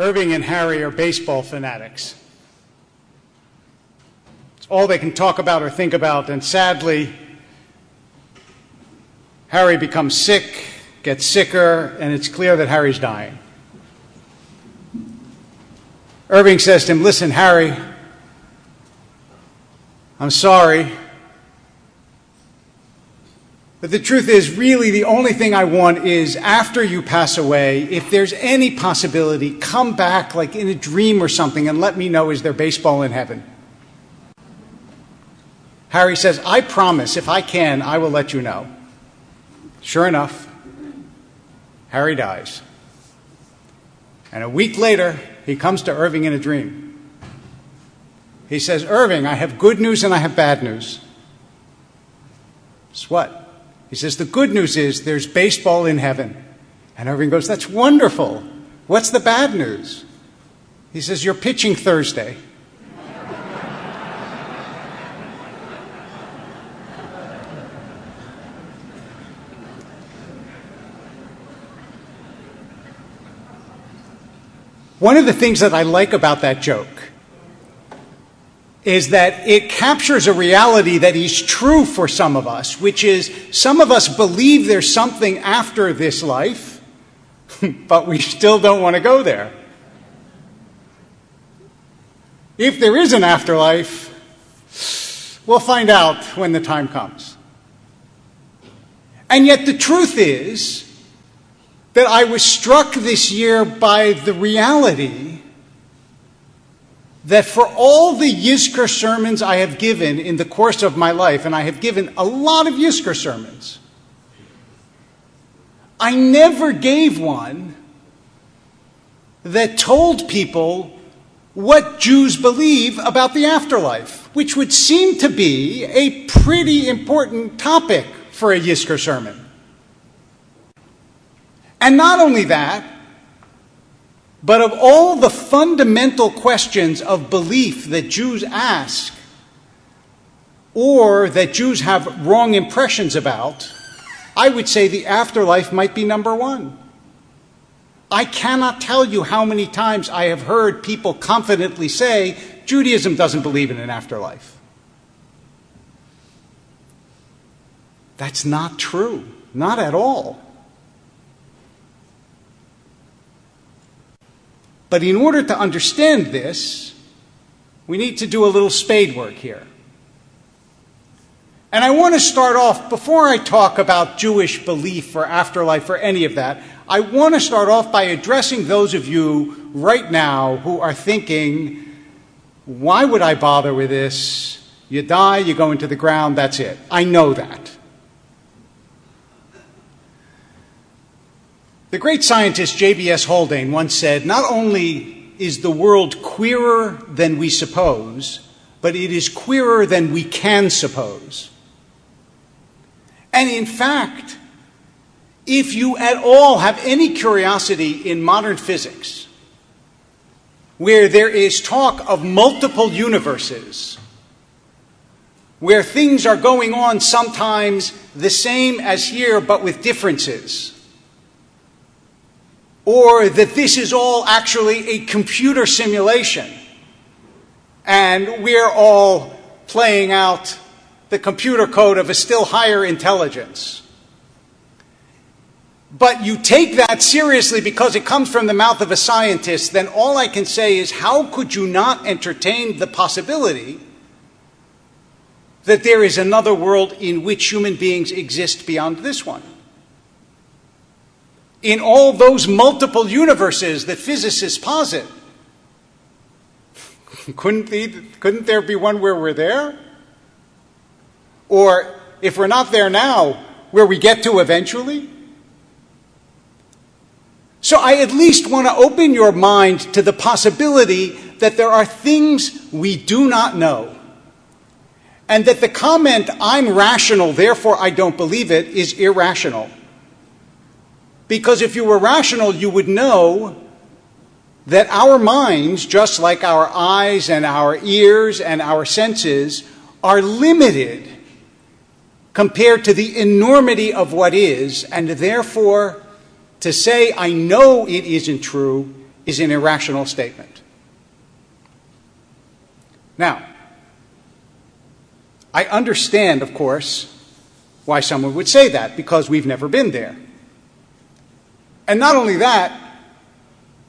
Irving and Harry are baseball fanatics. It's all they can talk about or think about, and sadly, Harry becomes sick, gets sicker, and it's clear that Harry's dying. Irving says to him, Listen, Harry, I'm sorry. But the truth is, really, the only thing I want is after you pass away, if there's any possibility, come back like in a dream or something and let me know is there baseball in heaven? Harry says, I promise, if I can, I will let you know. Sure enough, Harry dies. And a week later, he comes to Irving in a dream. He says, Irving, I have good news and I have bad news. It's what? He says, The good news is there's baseball in heaven. And Irving goes, That's wonderful. What's the bad news? He says, You're pitching Thursday. One of the things that I like about that joke is that it captures a reality that is true for some of us, which is some of us believe there's something after this life, but we still don't want to go there. If there is an afterlife, we'll find out when the time comes. And yet, the truth is that I was struck this year by the reality that for all the Yizkor sermons I have given in the course of my life, and I have given a lot of Yizkor sermons, I never gave one that told people what Jews believe about the afterlife, which would seem to be a pretty important topic for a Yizkor sermon. And not only that, but of all the fundamental questions of belief that Jews ask, or that Jews have wrong impressions about, I would say the afterlife might be number one. I cannot tell you how many times I have heard people confidently say Judaism doesn't believe in an afterlife. That's not true, not at all. But in order to understand this, we need to do a little spade work here. And I want to start off, before I talk about Jewish belief or afterlife or any of that, I want to start off by addressing those of you right now who are thinking, why would I bother with this? You die, you go into the ground, that's it. I know that. The great scientist J.B.S. Haldane once said not only is the world queerer than we suppose, but it is queerer than we can suppose. And in fact, if you at all have any curiosity in modern physics, where there is talk of multiple universes, where things are going on sometimes the same as here but with differences, or that this is all actually a computer simulation and we're all playing out the computer code of a still higher intelligence. But you take that seriously because it comes from the mouth of a scientist, then all I can say is how could you not entertain the possibility that there is another world in which human beings exist beyond this one? In all those multiple universes that physicists posit. couldn't, be, couldn't there be one where we're there? Or if we're not there now, where we get to eventually? So I at least want to open your mind to the possibility that there are things we do not know. And that the comment, I'm rational, therefore I don't believe it, is irrational. Because if you were rational, you would know that our minds, just like our eyes and our ears and our senses, are limited compared to the enormity of what is, and therefore, to say, I know it isn't true, is an irrational statement. Now, I understand, of course, why someone would say that, because we've never been there. And not only that,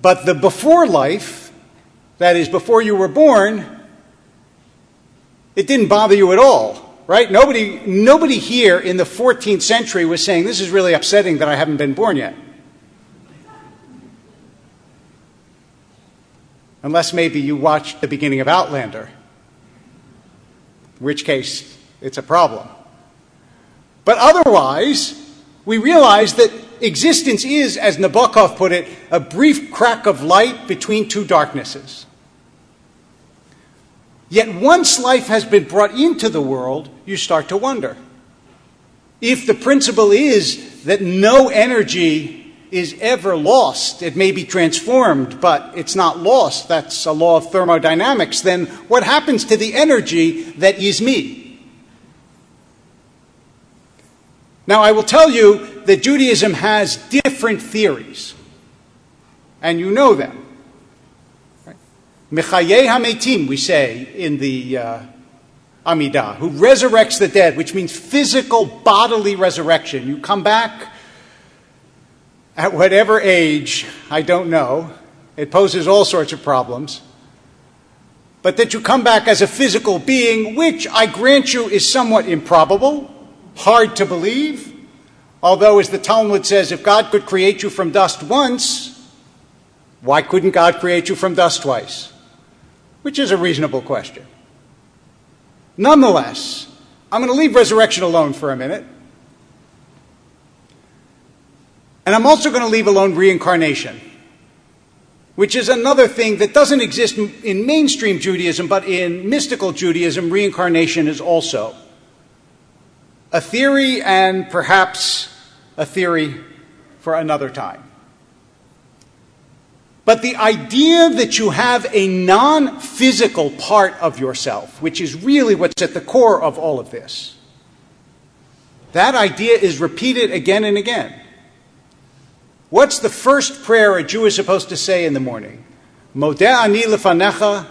but the before life, that is, before you were born, it didn't bother you at all, right? Nobody, nobody here in the 14th century was saying, This is really upsetting that I haven't been born yet. Unless maybe you watched the beginning of Outlander, in which case it's a problem. But otherwise, we realize that existence is, as Nabokov put it, a brief crack of light between two darknesses. Yet once life has been brought into the world, you start to wonder. If the principle is that no energy is ever lost, it may be transformed, but it's not lost, that's a law of thermodynamics, then what happens to the energy that is me? Now, I will tell you that Judaism has different theories, and you know them. Mechaye Hametim, we say in the uh, Amidah, who resurrects the dead, which means physical bodily resurrection. You come back at whatever age, I don't know. It poses all sorts of problems. But that you come back as a physical being, which I grant you is somewhat improbable hard to believe. Although, as the Talmud says, if God could create you from dust once, why couldn't God create you from dust twice? Which is a reasonable question. Nonetheless, I'm going to leave resurrection alone for a minute. And I'm also going to leave alone reincarnation, which is another thing that doesn't exist in mainstream Judaism, but in mystical Judaism, reincarnation is also a theory and perhaps a theory for another time. But the idea that you have a non physical part of yourself, which is really what's at the core of all of this, that idea is repeated again and again. What's the first prayer a Jew is supposed to say in the morning? Modeh ani lefanecha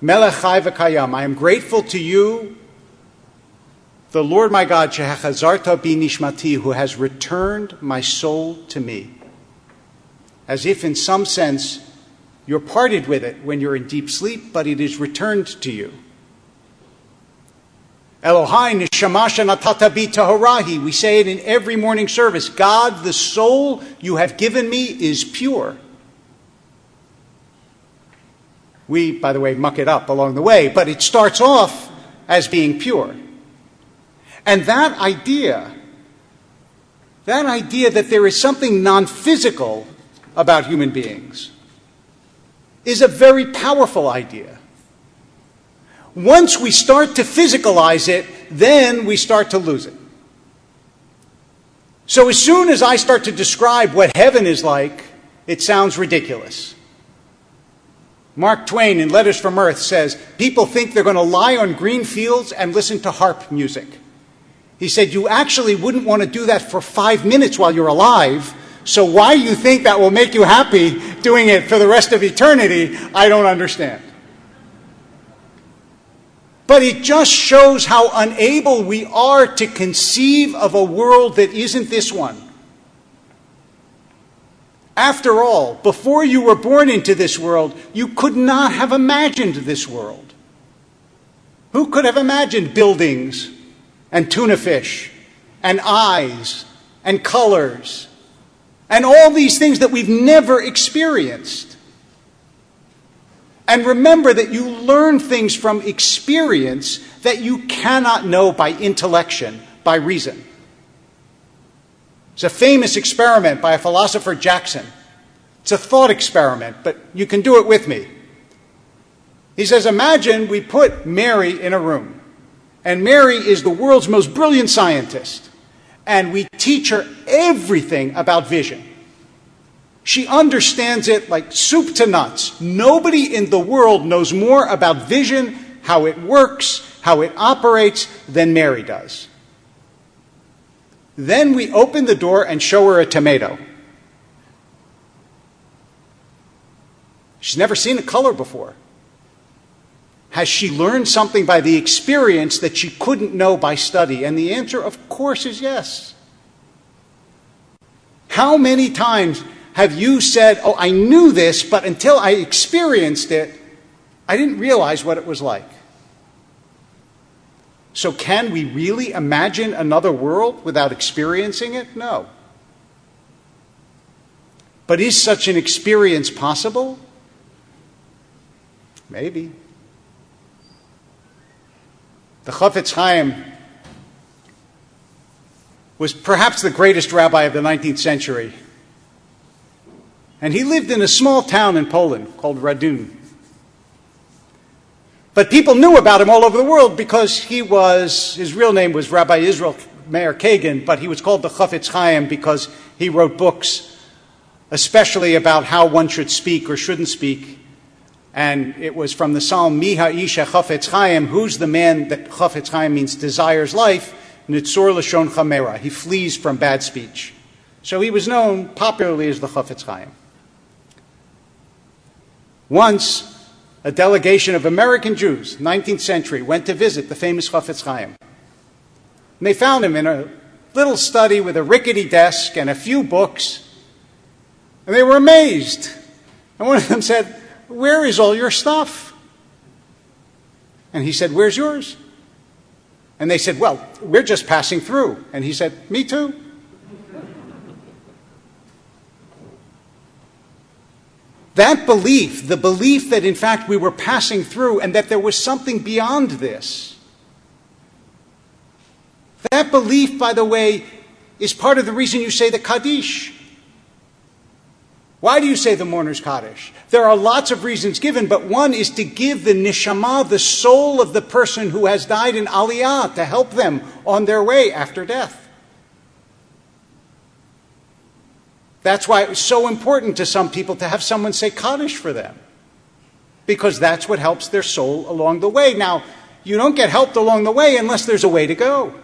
melech. I am grateful to you, the Lord my God, Shehachazarta bi nishmati, who has returned my soul to me. As if, in some sense, you're parted with it when you're in deep sleep, but it is returned to you. Elohai nishamasha natata bi tahorahi. We say it in every morning service. God, the soul you have given me is pure. We, by the way, muck it up along the way, but it starts off as being pure. And that idea, that idea that there is something non physical about human beings, is a very powerful idea. Once we start to physicalize it, then we start to lose it. So as soon as I start to describe what heaven is like, it sounds ridiculous. Mark Twain in Letters from Earth says people think they're going to lie on green fields and listen to harp music. He said, You actually wouldn't want to do that for five minutes while you're alive. So, why you think that will make you happy doing it for the rest of eternity, I don't understand. But it just shows how unable we are to conceive of a world that isn't this one. After all, before you were born into this world, you could not have imagined this world. Who could have imagined buildings and tuna fish and eyes and colors and all these things that we've never experienced. And remember that you learn things from experience that you cannot know by intellection, by reason. It's a famous experiment by a philosopher, Jackson. It's a thought experiment, but you can do it with me. He says, Imagine we put Mary in a room. And Mary is the world's most brilliant scientist. And we teach her everything about vision. She understands it like soup to nuts. Nobody in the world knows more about vision, how it works, how it operates than Mary does. Then we open the door and show her a tomato. She's never seen a color before. Has she learned something by the experience that she couldn't know by study? And the answer, of course, is yes. How many times have you said, Oh, I knew this, but until I experienced it, I didn't realize what it was like? So, can we really imagine another world without experiencing it? No. But is such an experience possible? Maybe. The Chafetz Chaim was perhaps the greatest rabbi of the 19th century. And he lived in a small town in Poland called Radun. But people knew about him all over the world because he was, his real name was Rabbi Israel Meir Kagan, but he was called the Chafetz Chaim because he wrote books, especially about how one should speak or shouldn't speak. And it was from the Psalm, Miha Isha Chafetz Chaim, who's the man that Chafetz Chaim means desires life, Nitzur Lashon Chamera. He flees from bad speech. So he was known popularly as the Chafetz Chaim. Once, a delegation of American Jews, 19th century, went to visit the famous Chafetz Chaim. And they found him in a little study with a rickety desk and a few books. And they were amazed. And one of them said, Where is all your stuff? And he said, Where's yours? And they said, Well, we're just passing through. And he said, Me too. That belief, the belief that in fact we were passing through and that there was something beyond this, that belief, by the way, is part of the reason you say the Kaddish. Why do you say the mourner's Kaddish? There are lots of reasons given, but one is to give the neshama, the soul of the person who has died in aliyah, to help them on their way after death. That's why it was so important to some people to have someone say Kaddish for them, because that's what helps their soul along the way. Now, you don't get helped along the way unless there's a way to go.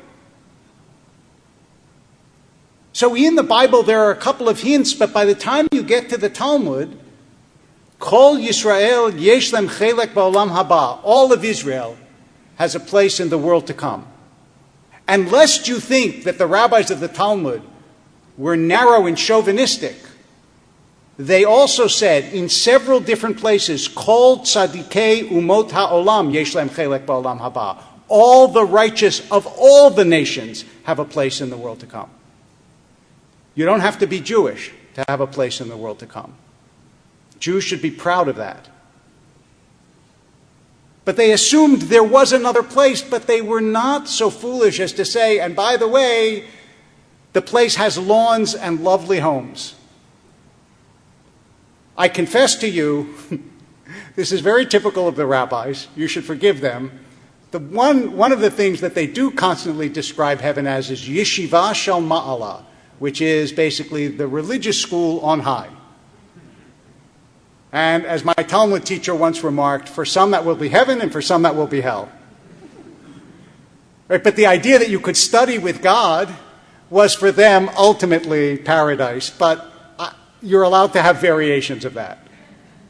So, in the Bible, there are a couple of hints, but by the time you get to the Talmud, Kol Yisrael Yeshlem Chelek Ba'olam Haba, all of Israel has a place in the world to come. And lest you think that the rabbis of the Talmud were narrow and chauvinistic. They also said in several different places, called tzadikei umot ha'olam yeshlem chelek ba'olam haba. All the righteous of all the nations have a place in the world to come. You don't have to be Jewish to have a place in the world to come. Jews should be proud of that. But they assumed there was another place, but they were not so foolish as to say, and by the way, the place has lawns and lovely homes. I confess to you, this is very typical of the rabbis. You should forgive them. The one, one of the things that they do constantly describe heaven as is yeshiva shel ma'ala, which is basically the religious school on high. And as my Talmud teacher once remarked, for some that will be heaven and for some that will be hell. Right? But the idea that you could study with God was for them ultimately paradise, but uh, you're allowed to have variations of that.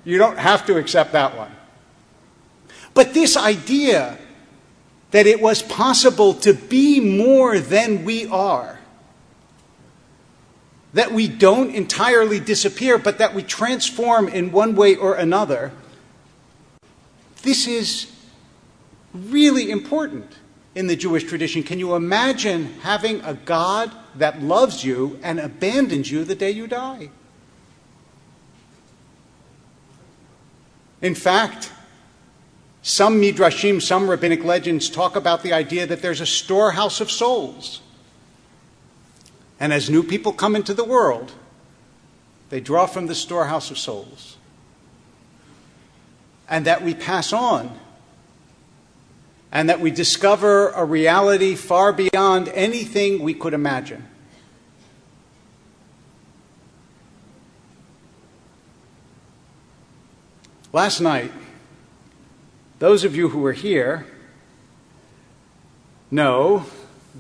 You don't have to accept that one. But this idea that it was possible to be more than we are, that we don't entirely disappear, but that we transform in one way or another, this is really important in the Jewish tradition. Can you imagine having a God that loves you and abandons you the day you die? In fact, some midrashim, some rabbinic legends talk about the idea that there's a storehouse of souls. And as new people come into the world, they draw from the storehouse of souls. And that we pass on and that we discover a reality far beyond anything we could imagine. Last night, those of you who were here know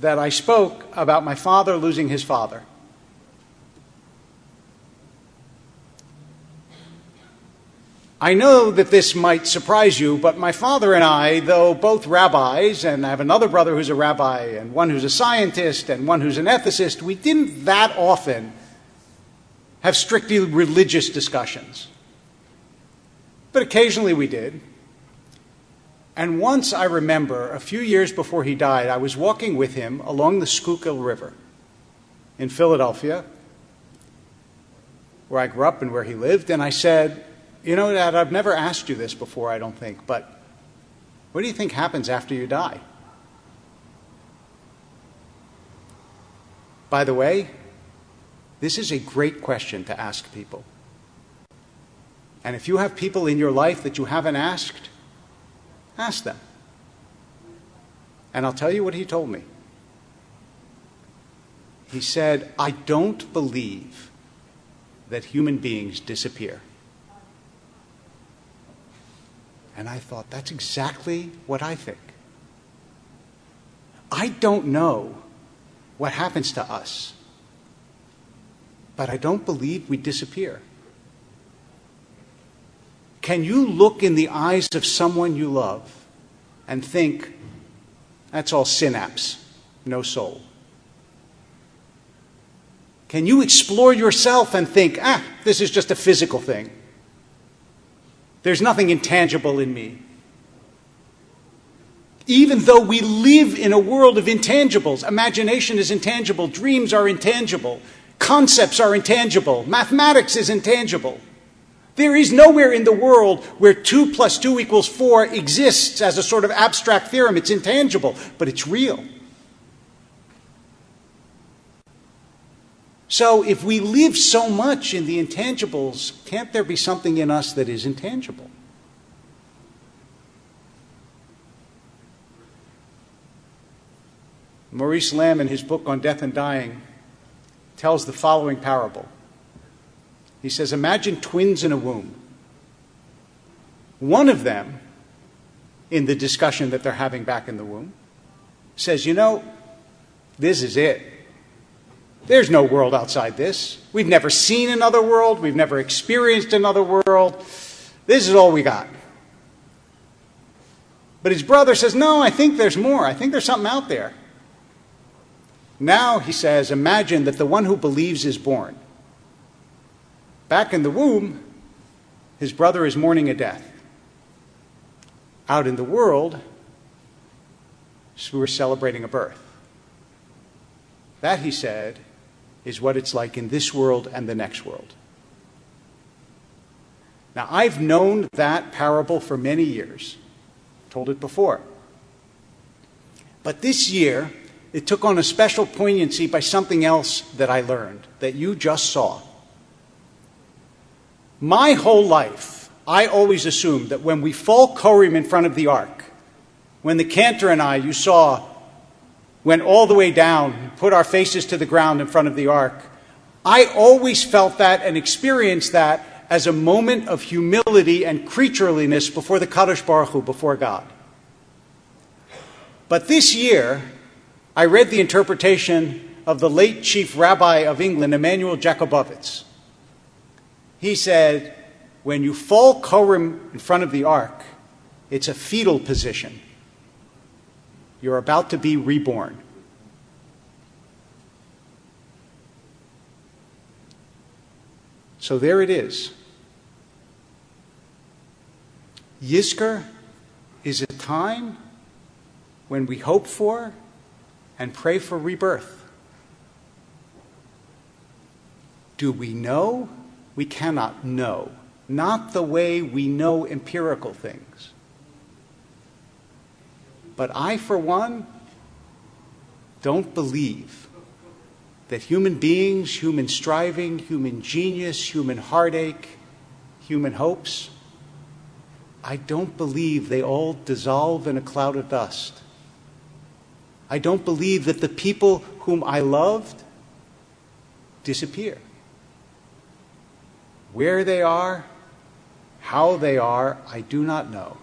that I spoke about my father losing his father. I know that this might surprise you, but my father and I, though both rabbis, and I have another brother who's a rabbi, and one who's a scientist, and one who's an ethicist, we didn't that often have strictly religious discussions. But occasionally we did. And once I remember, a few years before he died, I was walking with him along the Schuylkill River in Philadelphia, where I grew up and where he lived, and I said, You know, Dad, I've never asked you this before, I don't think, but what do you think happens after you die? By the way, this is a great question to ask people. And if you have people in your life that you haven't asked, Ask them. And I'll tell you what he told me. He said, I don't believe that human beings disappear. And I thought, that's exactly what I think. I don't know what happens to us, but I don't believe we disappear. Can you look in the eyes of someone you love and think, that's all synapse, no soul? Can you explore yourself and think, ah, this is just a physical thing? There's nothing intangible in me. Even though we live in a world of intangibles, imagination is intangible, dreams are intangible, concepts are intangible, mathematics is intangible. There is nowhere in the world where 2 plus 2 equals 4 exists as a sort of abstract theorem. It's intangible, but it's real. So, if we live so much in the intangibles, can't there be something in us that is intangible? Maurice Lamm, in his book on death and dying, tells the following parable. He says, Imagine twins in a womb. One of them, in the discussion that they're having back in the womb, says, You know, this is it. There's no world outside this. We've never seen another world. We've never experienced another world. This is all we got. But his brother says, No, I think there's more. I think there's something out there. Now, he says, imagine that the one who believes is born. Back in the womb, his brother is mourning a death. Out in the world, we're celebrating a birth. That, he said, is what it's like in this world and the next world. Now, I've known that parable for many years, told it before. But this year, it took on a special poignancy by something else that I learned that you just saw. My whole life, I always assumed that when we fall Korim in front of the ark, when the cantor and I, you saw, went all the way down, put our faces to the ground in front of the ark, I always felt that and experienced that as a moment of humility and creatureliness before the Kadosh Baruch Hu, before God. But this year, I read the interpretation of the late chief rabbi of England, Immanuel Jakobovits. He said, when you fall Korim in front of the ark, it's a fetal position. You're about to be reborn. So there it is. Yizkor is a time when we hope for and pray for rebirth. Do we know? We cannot know, not the way we know empirical things. But I, for one, don't believe that human beings, human striving, human genius, human heartache, human hopes, I don't believe they all dissolve in a cloud of dust. I don't believe that the people whom I loved disappear. Where they are, how they are, I do not know.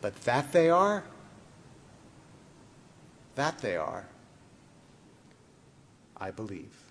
But that they are, that they are, I believe.